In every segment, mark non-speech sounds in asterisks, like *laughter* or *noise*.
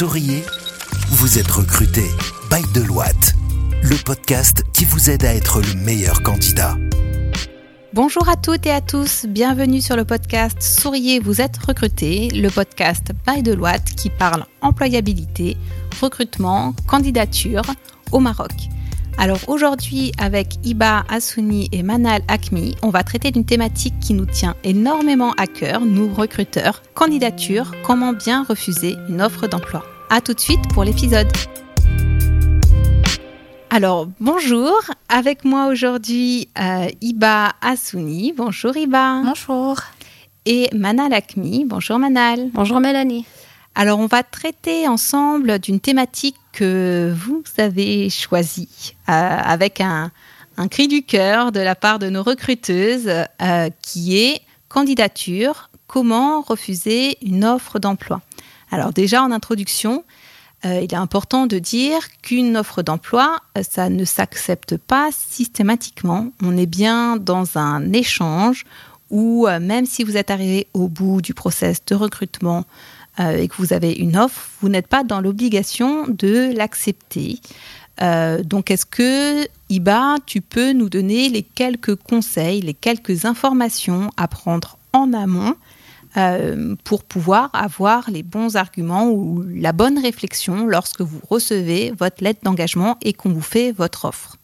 souriez Vous êtes recruté by Deloitte, le podcast qui vous aide à être le meilleur candidat. Bonjour à toutes et à tous, bienvenue sur le podcast Souriez, vous êtes recruté, le podcast by Deloitte qui parle employabilité, recrutement, candidature au Maroc. Alors aujourd'hui, avec Iba Assouni et Manal Akmi, on va traiter d'une thématique qui nous tient énormément à cœur, nous recruteurs, candidature, comment bien refuser une offre d'emploi? A tout de suite pour l'épisode. Alors bonjour, avec moi aujourd'hui euh, Iba Assouni. Bonjour Iba. Bonjour. Et Manal Akmi. Bonjour Manal. Bonjour Mélanie. Alors, on va traiter ensemble d'une thématique que vous avez choisie euh, avec un, cri du cœur de la part de nos recruteuses euh, qui est candidature, comment refuser une offre d'emploi. Alors déjà en introduction, euh, il est important de dire qu'une offre d'emploi, ça ne s'accepte pas systématiquement. On est bien dans un échange où même si vous êtes arrivé au bout du process de recrutement, euh, et que vous avez une offre, vous n'êtes pas dans l'obligation de l'accepter. Euh, donc, est-ce que, Iba, tu peux nous donner les quelques conseils, les quelques informations à prendre en amont euh, pour pouvoir avoir les bons arguments ou la bonne réflexion lorsque vous recevez votre lettre d'engagement et qu'on vous fait votre offre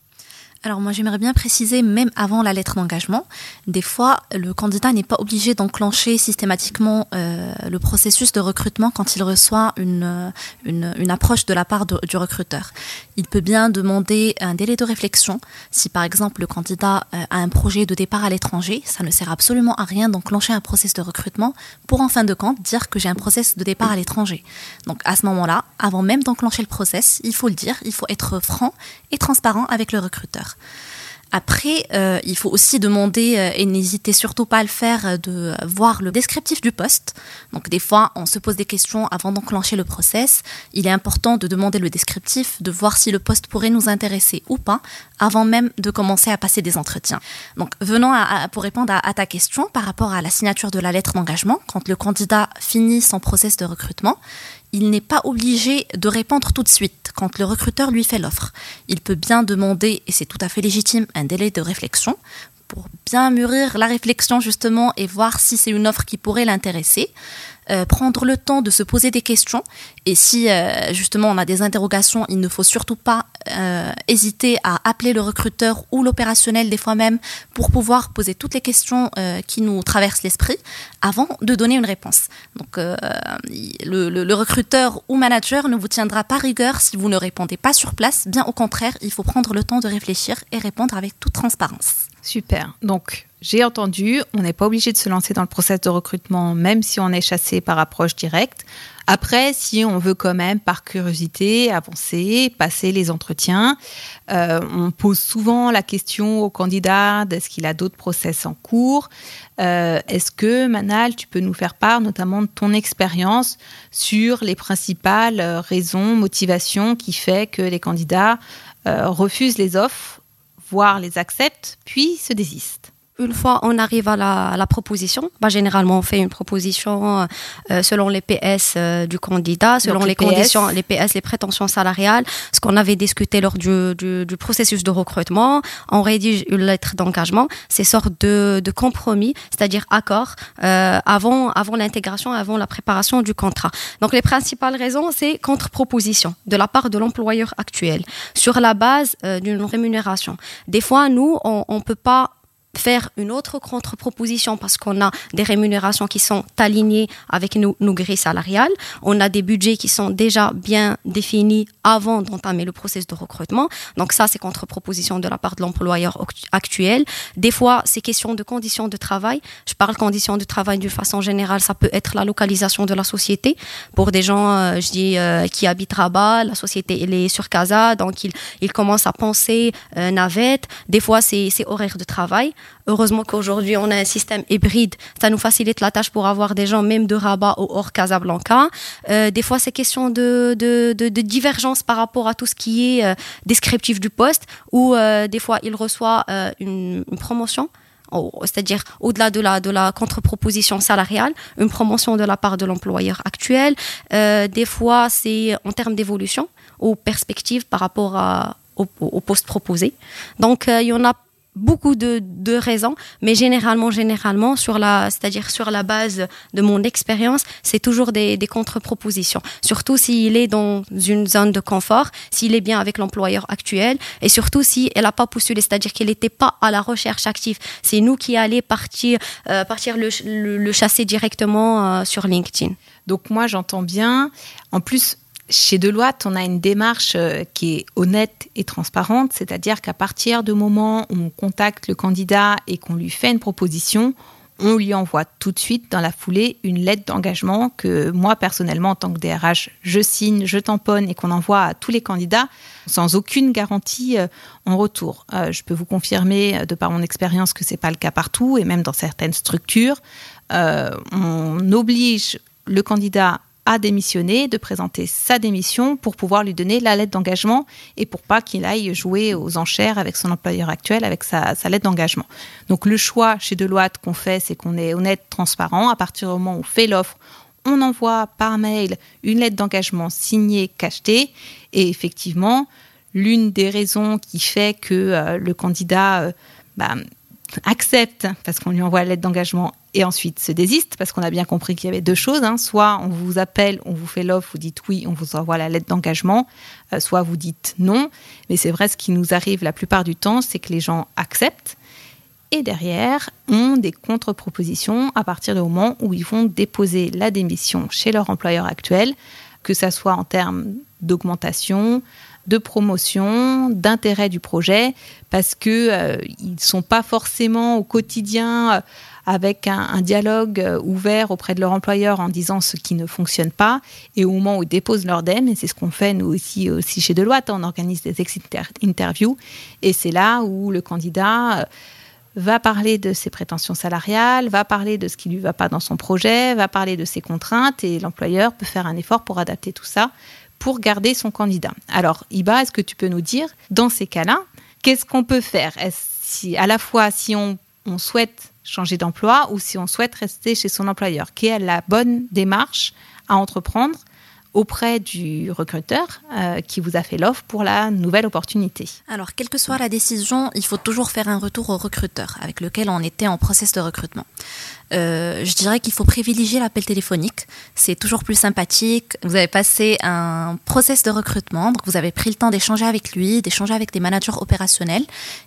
alors moi j'aimerais bien préciser, même avant la lettre d'engagement, des fois le candidat n'est pas obligé d'enclencher systématiquement euh, le processus de recrutement quand il reçoit une, euh, approche de la part du recruteur. Il peut bien demander un délai de réflexion. Si par exemple le candidat euh, a un projet de départ à l'étranger, ça ne sert absolument à rien d'enclencher un processus de recrutement pour en fin de compte dire que j'ai un process de départ à l'étranger. Donc à ce moment-là, avant même d'enclencher le process, il faut le dire, il faut être franc et transparent avec le recruteur. Après, euh, il faut aussi demander, euh, et n'hésitez surtout pas à le faire, euh, de voir le descriptif du poste. Donc des fois, on se pose des questions avant d'enclencher le process. Il est important de demander le descriptif, de voir si le poste pourrait nous intéresser ou pas, avant même de commencer à passer des entretiens. Donc venons à, pour répondre à, à, ta question par rapport à la signature de la lettre d'engagement, quand le candidat finit son process de recrutement, il n'est pas obligé de répondre tout de suite quand le recruteur lui fait l'offre. Il peut bien demander, et c'est tout à fait légitime, un délai de réflexion pour bien mûrir la réflexion justement et voir si c'est une offre qui pourrait l'intéresser. Euh, prendre le temps de se poser des questions. Et si euh, justement on a des interrogations, il ne faut surtout pas euh, hésiter à appeler le recruteur ou l'opérationnel des fois même pour pouvoir poser toutes les questions qui nous traversent l'esprit avant de donner une réponse. Donc le, le, recruteur ou manager ne vous tiendra pas rigueur si vous ne répondez pas sur place. Bien au contraire, il faut prendre le temps de réfléchir et répondre avec toute transparence. Super. Donc, j'ai entendu, on n'est pas obligé de se lancer dans le process de recrutement, même si on est chassé par approche directe. Après, si on veut quand même, par curiosité, avancer, passer les entretiens, euh, on pose souvent la question au candidat est-ce qu'il a d'autres process en cours euh, Est-ce que, Manal, tu peux nous faire part notamment de ton expérience sur les principales raisons, motivations qui fait que les candidats euh, refusent les offres voire les acceptent, puis se désistent. Une fois on arrive à la, proposition, bah, généralement on fait une proposition euh, selon les PS euh, du candidat, selon les, conditions, les PS, les prétentions salariales, ce qu'on avait discuté lors du, du, processus de recrutement. On rédige une lettre d'engagement, c'est sorte de, de compromis, c'est-à-dire accord euh, avant, avant l'intégration, avant la préparation du contrat. Donc les principales raisons, c'est contre-proposition de la part de l'employeur actuel sur la base d'une rémunération. Des fois, nous, on ne peut pas faire une autre contre-proposition parce qu'on a des rémunérations qui sont alignées avec nos, nos, grilles salariales, on a des budgets qui sont déjà bien définis avant d'entamer le processus de recrutement. Donc ça, c'est contre-proposition de la part de l'employeur actuel. Des fois, c'est question de conditions de travail. Je parle conditions de travail d'une façon générale, ça peut être la localisation de la société. Pour des gens, euh, je dis, euh, qui habitent là-bas, la société elle est sur Casa, donc ils, ils commencent à penser euh, navette. Des fois, c'est horaire de travail. Heureusement qu'aujourd'hui, on a un système hybride. Ça nous facilite la tâche pour avoir des gens même de Rabat ou hors Casablanca. Des fois, c'est question de, de, de, divergence par rapport à tout ce qui est euh, descriptif du poste, où euh, des fois, il reçoit euh, une, promotion c'est-à-dire au-delà de la, contre-proposition salariale, une promotion de la part de l'employeur actuel. Des fois, c'est en termes d'évolution ou perspective par rapport au, au poste proposé. Donc, il y en a beaucoup de, de, raisons, mais généralement, généralement, sur la, c'est-à-dire sur la base de mon expérience, c'est toujours des, contre-propositions. Surtout s'il est dans une zone de confort, s'il est bien avec l'employeur actuel, et surtout si elle n'a pas postulé, c'est-à-dire qu'elle n'était pas à la recherche active. C'est nous qui allons partir, euh, partir le, le, chasser directement euh, sur LinkedIn. Donc moi, j'entends bien. En plus, chez Deloitte, on a une démarche euh, qui est honnête et transparente, c'est-à-dire qu'à partir du moment où on contacte le candidat et qu'on lui fait une proposition, on lui envoie tout de suite dans la foulée une lettre d'engagement que moi personnellement en tant que DRH je signe, je tamponne et qu'on envoie à tous les candidats sans aucune garantie euh, en retour. Euh, je peux vous confirmer de par mon expérience que c'est pas le cas partout et même dans certaines structures, on oblige le candidat à démissionner, de présenter sa démission pour pouvoir lui donner la lettre d'engagement et pour pas qu'il aille jouer aux enchères avec son employeur actuel avec sa, lettre d'engagement. Donc le choix chez Deloitte qu'on fait, c'est qu'on est honnête, transparent. À partir du moment où on fait l'offre, on envoie par mail une lettre d'engagement signée, cachetée. Et effectivement, l'une des raisons qui fait que euh, le candidat euh, bah, accepte, parce qu'on lui envoie la lettre d'engagement, et ensuite se désiste, parce qu'on a bien compris qu'il y avait deux choses. Hein. Soit on vous appelle, on vous fait l'offre, vous dites oui, on vous envoie la lettre d'engagement, euh, soit vous dites non. Mais c'est vrai, ce qui nous arrive la plupart du temps, c'est que les gens acceptent, et derrière ont des contre-propositions à partir du moment où ils vont déposer la démission chez leur employeur actuel, que ça soit en termes d'augmentation, de promotion, d'intérêt du projet, parce que euh, ils sont pas forcément au quotidien euh, avec un, dialogue euh, ouvert auprès de leur employeur en disant ce qui ne fonctionne pas. Et au moment où ils déposent leur DEM, et c'est ce qu'on fait nous aussi, aussi chez Deloitte, on organise des interviews, et c'est là où le candidat va parler de ses prétentions salariales, va parler de ce qui lui va pas dans son projet, va parler de ses contraintes, et l'employeur peut faire un effort pour adapter tout ça pour garder son candidat. Alors, Iba, est-ce que tu peux nous dire, dans ces cas-là, qu'est-ce qu'on peut faire? Si, À la fois, si on, souhaite changer d'emploi ou si on souhaite rester chez son employeur, quelle est la bonne démarche à entreprendre auprès du recruteur euh, qui vous a fait l'offre pour la nouvelle opportunité? Alors, quelle que soit la décision, il faut toujours faire un retour au recruteur avec lequel on était en process de recrutement. Euh, je dirais qu'il faut privilégier l'appel téléphonique. C'est toujours plus sympathique. Vous avez passé un process de recrutement, donc vous avez pris le temps d'échanger avec lui, d'échanger avec des managers opérationnels,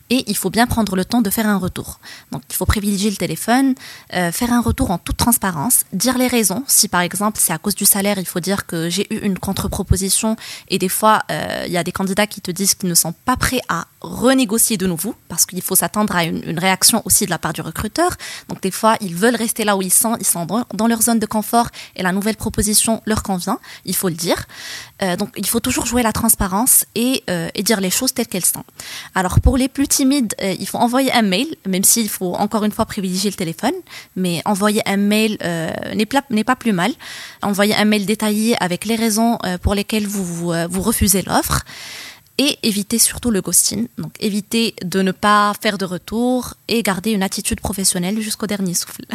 et il faut bien prendre le temps de faire un retour. Donc il faut privilégier le téléphone, euh, faire un retour en toute transparence, dire les raisons. Si par exemple c'est à cause du salaire, il faut dire que j'ai eu une contre-proposition, et des fois euh, il y a des candidats qui te disent qu'ils ne sont pas prêts à renégocier de nouveau, parce qu'il faut s'attendre à une, une réaction aussi de la part du recruteur. Donc des fois ils veulent rester là où ils sont, ils sont dans, leur zone de confort et la nouvelle proposition leur convient, il faut le dire. Euh, donc il faut toujours jouer la transparence et, euh, et dire les choses telles qu'elles sont. Alors pour les plus timides, euh, il faut envoyer un mail, même s'il faut encore une fois privilégier le téléphone, mais envoyer un mail n'est pas, pas plus mal. Envoyer un mail détaillé avec les raisons pour lesquelles vous, vous refusez l'offre et éviter surtout le ghosting. Donc éviter de ne pas faire de retour et garder une attitude professionnelle jusqu'au dernier souffle. *laughs*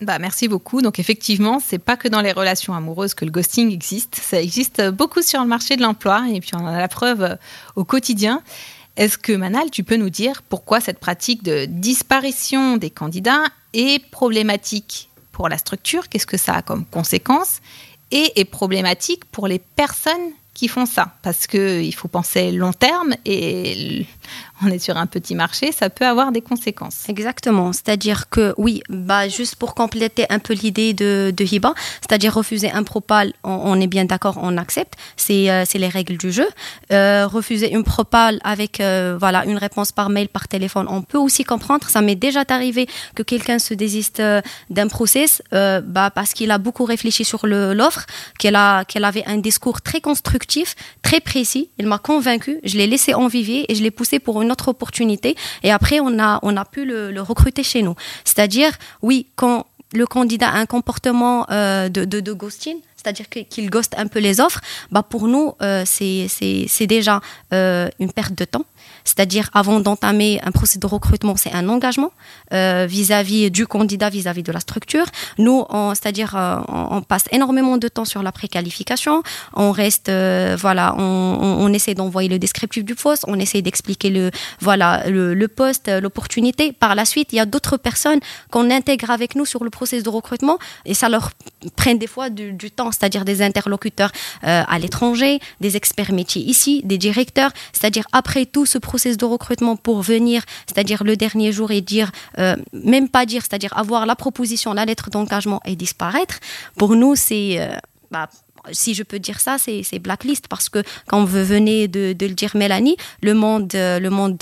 Bah, merci beaucoup. Donc effectivement, c'est pas que dans les relations amoureuses que le ghosting existe. Ça existe beaucoup sur le marché de l'emploi et puis on en a la preuve euh, au quotidien. Est-ce que Manal, tu peux nous dire pourquoi cette pratique de disparition des candidats est problématique pour la structure? Qu'est-ce que ça a comme conséquence Et est problématique pour les personnes qui font ça parce qu'il faut penser long terme et on est sur un petit marché, ça peut avoir des conséquences. Exactement, c'est-à-dire que oui, bah juste pour compléter un peu l'idée de, de Hiba, c'est-à-dire refuser un propal, on, est bien d'accord, on accepte, c'est euh, les règles du jeu. Euh, refuser une propal avec euh, voilà une réponse par mail, par téléphone, on peut aussi comprendre. Ça m'est déjà arrivé que quelqu'un se désiste d'un process bah, parce qu'il a beaucoup réfléchi sur l'offre, qu'elle qu'elle avait un discours très constructif, très précis. Il m'a convaincu, je l'ai laissé en vivier et je l'ai poussé pour une autre opportunité. Et après, on a, on a pu le, recruter chez nous. C'est-à-dire, oui, quand le candidat a un comportement euh, de, ghosting, c'est-à-dire qu'il ghoste un peu les offres, bah pour nous, euh, c'est déjà euh, une perte de temps. C'est-à-dire, avant d'entamer un processus de recrutement, c'est un engagement euh, vis-à-vis du candidat, vis-à-vis de la structure. Nous, c'est-à-dire, on, passe énormément de temps sur la préqualification. On reste, voilà, on, essaie d'envoyer le descriptif du poste, on essaie d'expliquer le, voilà, le, poste, l'opportunité. Par la suite, il y a d'autres personnes qu'on intègre avec nous sur le processus de recrutement et ça leur prend des fois du, du temps c'est-à-dire des interlocuteurs euh, à l'étranger, des experts métiers ici, des directeurs, c'est-à-dire après tout ce processus de recrutement pour venir, c'est-à-dire le dernier jour et dire, euh, même pas dire, c'est-à-dire avoir la proposition, la lettre d'engagement et disparaître, pour nous, c'est... Euh, bah, si je peux dire ça, c'est blacklist parce que quand vous venez de, le dire, Mélanie, le monde, le monde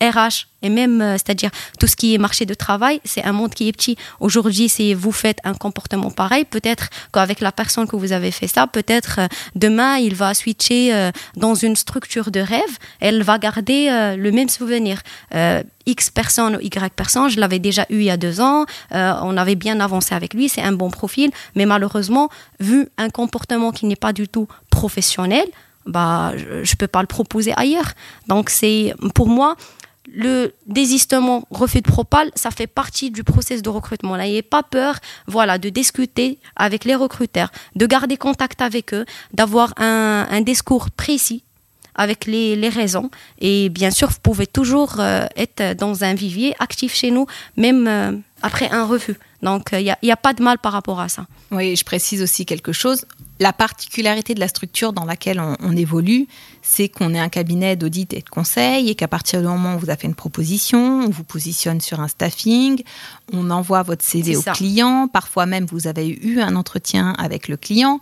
RH et même, euh, c'est-à-dire tout ce qui est marché de travail, c'est un monde qui est petit. Aujourd'hui, si vous faites un comportement pareil, peut-être qu'avec la personne que vous avez fait ça, peut-être euh, demain, il va switcher euh, dans une structure de rêve, elle va garder le même souvenir. X personne ou Y personne, je l'avais déjà eu il y a deux ans, on avait bien avancé avec lui, c'est un bon profil, mais malheureusement, vu un comportement qui n'est pas du tout professionnel, bah, je ne peux pas le proposer ailleurs. Donc, c'est pour moi, le désistement, refus de propal, ça fait partie du processus de recrutement. N'ayez pas peur, voilà, de discuter avec les recruteurs, de garder contact avec eux, d'avoir un, discours précis avec les, raisons. Et bien sûr, vous pouvez toujours euh, être dans un vivier actif chez nous, même euh, après un refus. Donc, il n'y a, pas de mal par rapport à ça. Oui, je précise aussi quelque chose. La particularité de la structure dans laquelle on, évolue, c'est qu'on est un cabinet d'audit et de conseil et qu'à partir du moment où on vous a fait une proposition, on vous positionne sur un staffing, on envoie votre CV au client, parfois même vous avez eu un entretien avec le client.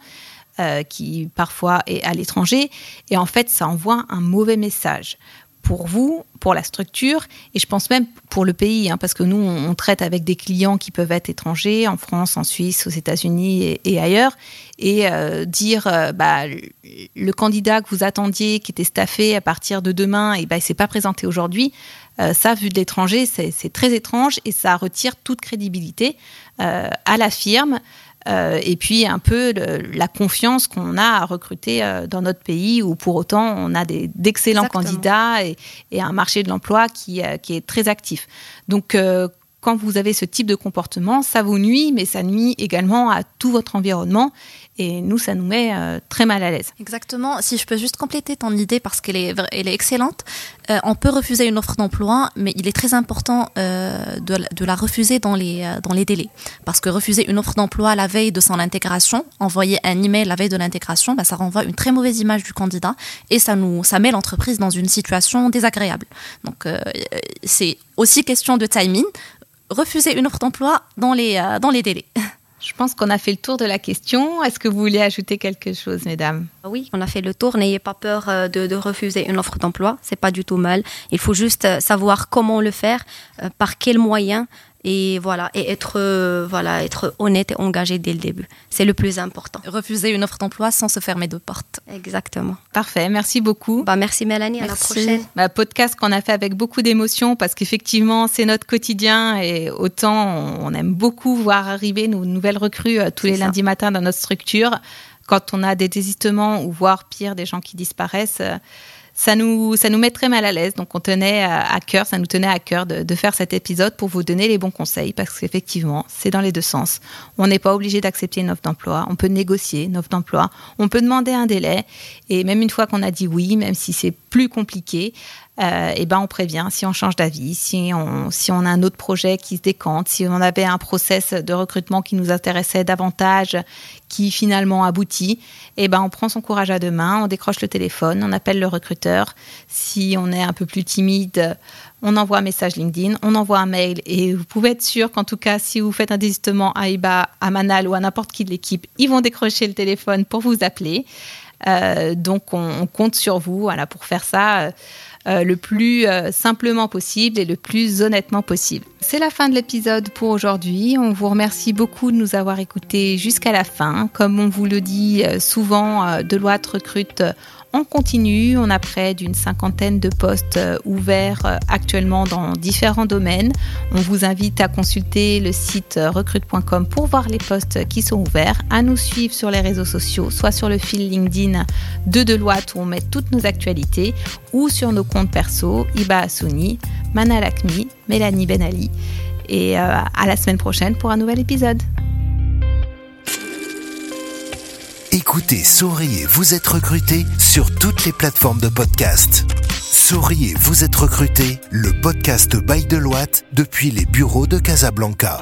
Euh, qui parfois est à l'étranger, et en fait ça envoie un mauvais message pour vous, pour la structure, et je pense même pour le pays, hein, parce que nous, on, traite avec des clients qui peuvent être étrangers, en France, en Suisse, aux États-Unis et, ailleurs, et euh, dire, euh, bah, le candidat que vous attendiez, qui était staffé à partir de demain, et bah, il s'est pas présenté aujourd'hui. Euh, ça, vu de l'étranger, c'est très étrange et ça retire toute crédibilité à la firme. Euh, et puis un peu la confiance qu'on a à recruter euh, dans notre pays où pour autant on a d'excellents candidats et, un marché de l'emploi qui, euh, qui, est très actif. Donc quand vous avez ce type de comportement, ça vous nuit, mais ça nuit également à tout votre environnement. Et nous, ça nous met euh, très mal à l'aise. Exactement. Si je peux juste compléter ton idée parce qu'elle est, elle est excellente, euh, on peut refuser une offre d'emploi, mais il est très important euh, de, la refuser dans les, délais. Parce que refuser une offre d'emploi la veille de son intégration, envoyer un email la veille de l'intégration, bah, ça renvoie une très mauvaise image du candidat et ça, nous, ça met l'entreprise dans une situation désagréable. Donc, c'est aussi question de timing. Refuser une offre d'emploi dans les, dans les délais. Je pense qu'on a fait le tour de la question. Est-ce que vous voulez ajouter quelque chose, mesdames? Oui, on a fait le tour. N'ayez pas peur euh, de, refuser une offre d'emploi. C'est pas du tout mal. Il faut juste euh, savoir comment le faire, euh, par quels moyens et voilà et être euh, voilà être honnête et engagé dès le début. C'est le plus important. Refuser une offre d'emploi sans se fermer de porte. Exactement. Parfait merci beaucoup. Bah merci Mélanie à la prochaine. Bah, podcast qu'on a fait avec beaucoup d'émotion parce qu'effectivement c'est notre quotidien et autant on aime beaucoup voir arriver nos nouvelles recrues euh, tous les lundis matins dans notre structure. Quand on a des désistements ou voire pire des gens qui disparaissent euh, ça nous, ça nous met mal à l'aise. Donc on tenait à cœur, ça nous tenait à cœur de, faire cet épisode pour vous donner les bons conseils parce qu'effectivement, c'est dans les deux sens. On n'est pas obligé d'accepter une offre d'emploi. On peut négocier une offre d'emploi. On peut demander un délai. Et même une fois qu'on a dit oui, même si c'est plus compliqué, euh, et ben on prévient si on change d'avis, si on, si on a un autre projet qui se décante, si on avait un process de recrutement qui nous intéressait davantage, qui finalement aboutit, et ben on prend son courage à deux mains, on décroche le téléphone, on appelle le recruteur. Si on est un peu plus timide, on envoie un message LinkedIn, on envoie un mail et vous pouvez être sûr qu'en tout cas, si vous faites un désistement à IBA, à Manal ou à n'importe qui de l'équipe, ils vont décrocher le téléphone pour vous appeler. Euh, donc on, compte sur vous voilà, pour faire ça. Euh, euh, le plus simplement possible et le plus honnêtement possible. C'est la fin de l'épisode pour aujourd'hui. On vous remercie beaucoup de nous avoir écoutés jusqu'à la fin. Comme on vous le dit souvent, Deloitte recrute en continu. On a près d'une cinquantaine de postes euh, ouverts euh, actuellement dans différents domaines. On vous invite à consulter le site recrute.com pour voir les postes qui sont ouverts, à nous suivre sur les réseaux sociaux, soit sur le fil LinkedIn de Deloitte où on met toutes nos actualités, ou sur nos comptes perso, Iba Assouni, Mana Lakmi, Mélanie Benali. Et à la semaine prochaine pour un nouvel épisode. Écoutez Souriez, vous êtes recruté sur toutes les plateformes de podcast. Souriez, vous êtes recruté, le podcast by Deloitte depuis les bureaux de Casablanca.